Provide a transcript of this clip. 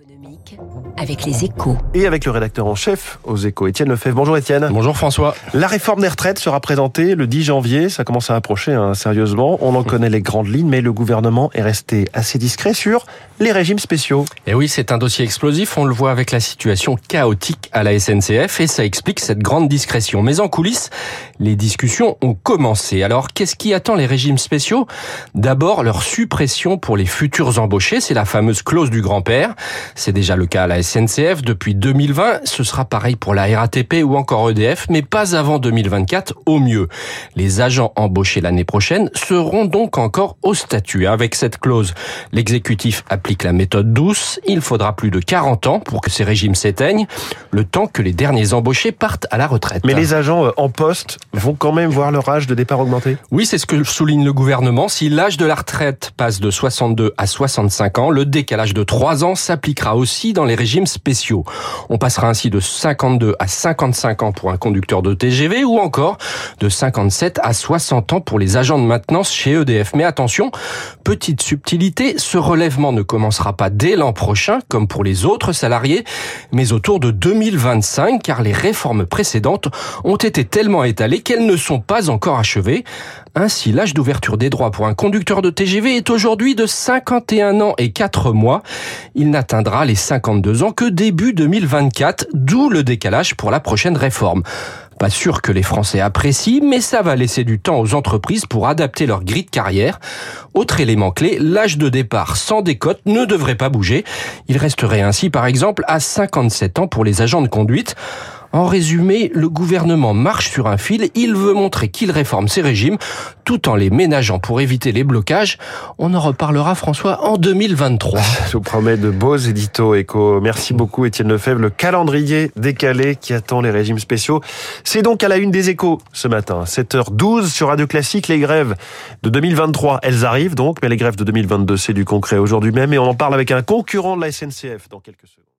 économique avec les échos. Et avec le rédacteur en chef aux échos, Étienne Lefebvre. Bonjour Étienne. Bonjour François. La réforme des retraites sera présentée le 10 janvier. Ça commence à approcher hein, sérieusement. On en connaît les grandes lignes, mais le gouvernement est resté assez discret sur les régimes spéciaux. Et oui, c'est un dossier explosif. On le voit avec la situation chaotique à la SNCF et ça explique cette grande discrétion. Mais en coulisses, les discussions ont commencé. Alors, qu'est-ce qui attend les régimes spéciaux? D'abord, leur suppression pour les futurs embauchés. C'est la fameuse clause du grand-père. C'est déjà le cas à la SNCF depuis 2020. Ce sera pareil pour la RATP ou encore EDF, mais pas avant 2024 au mieux. Les agents embauchés l'année prochaine seront donc encore au statut. Avec cette clause, l'exécutif applique la méthode douce. Il faudra plus de 40 ans pour que ces régimes s'éteignent, le temps que les derniers embauchés partent à la retraite. Mais les agents euh, en poste vont quand même voir leur âge de départ augmenter? Oui, c'est ce que souligne le gouvernement. Si l'âge de la retraite passe de 62 à 65 ans, le décalage de 3 ans s'appliquera aussi dans les régimes spéciaux. On passera ainsi de 52 à 55 ans pour un conducteur de TGV ou encore de 57 à 60 ans pour les agents de maintenance chez EDF. Mais attention, petite subtilité, ce relèvement ne commencera pas dès l'an prochain comme pour les autres salariés, mais autour de 2025 car les réformes précédentes ont été tellement étalées qu'elles ne sont pas encore achevées. Ainsi, l'âge d'ouverture des droits pour un conducteur de TGV est aujourd'hui de 51 ans et 4 mois. Il n'atteindra les 52 ans que début 2024, d'où le décalage pour la prochaine réforme. Pas sûr que les Français apprécient, mais ça va laisser du temps aux entreprises pour adapter leur grille de carrière. Autre élément clé, l'âge de départ sans décote ne devrait pas bouger. Il resterait ainsi par exemple à 57 ans pour les agents de conduite. En résumé, le gouvernement marche sur un fil, il veut montrer qu'il réforme ses régimes tout en les ménageant pour éviter les blocages. On en reparlera François en 2023. Je vous promets de beaux éditos éco. Merci beaucoup Étienne Lefebvre. Le calendrier décalé qui attend les régimes spéciaux. C'est donc à la une des échos ce matin. 7h12 sur Radio Classique. Les grèves de 2023, elles arrivent donc, mais les grèves de 2022, c'est du concret aujourd'hui même et on en parle avec un concurrent de la SNCF dans quelques secondes.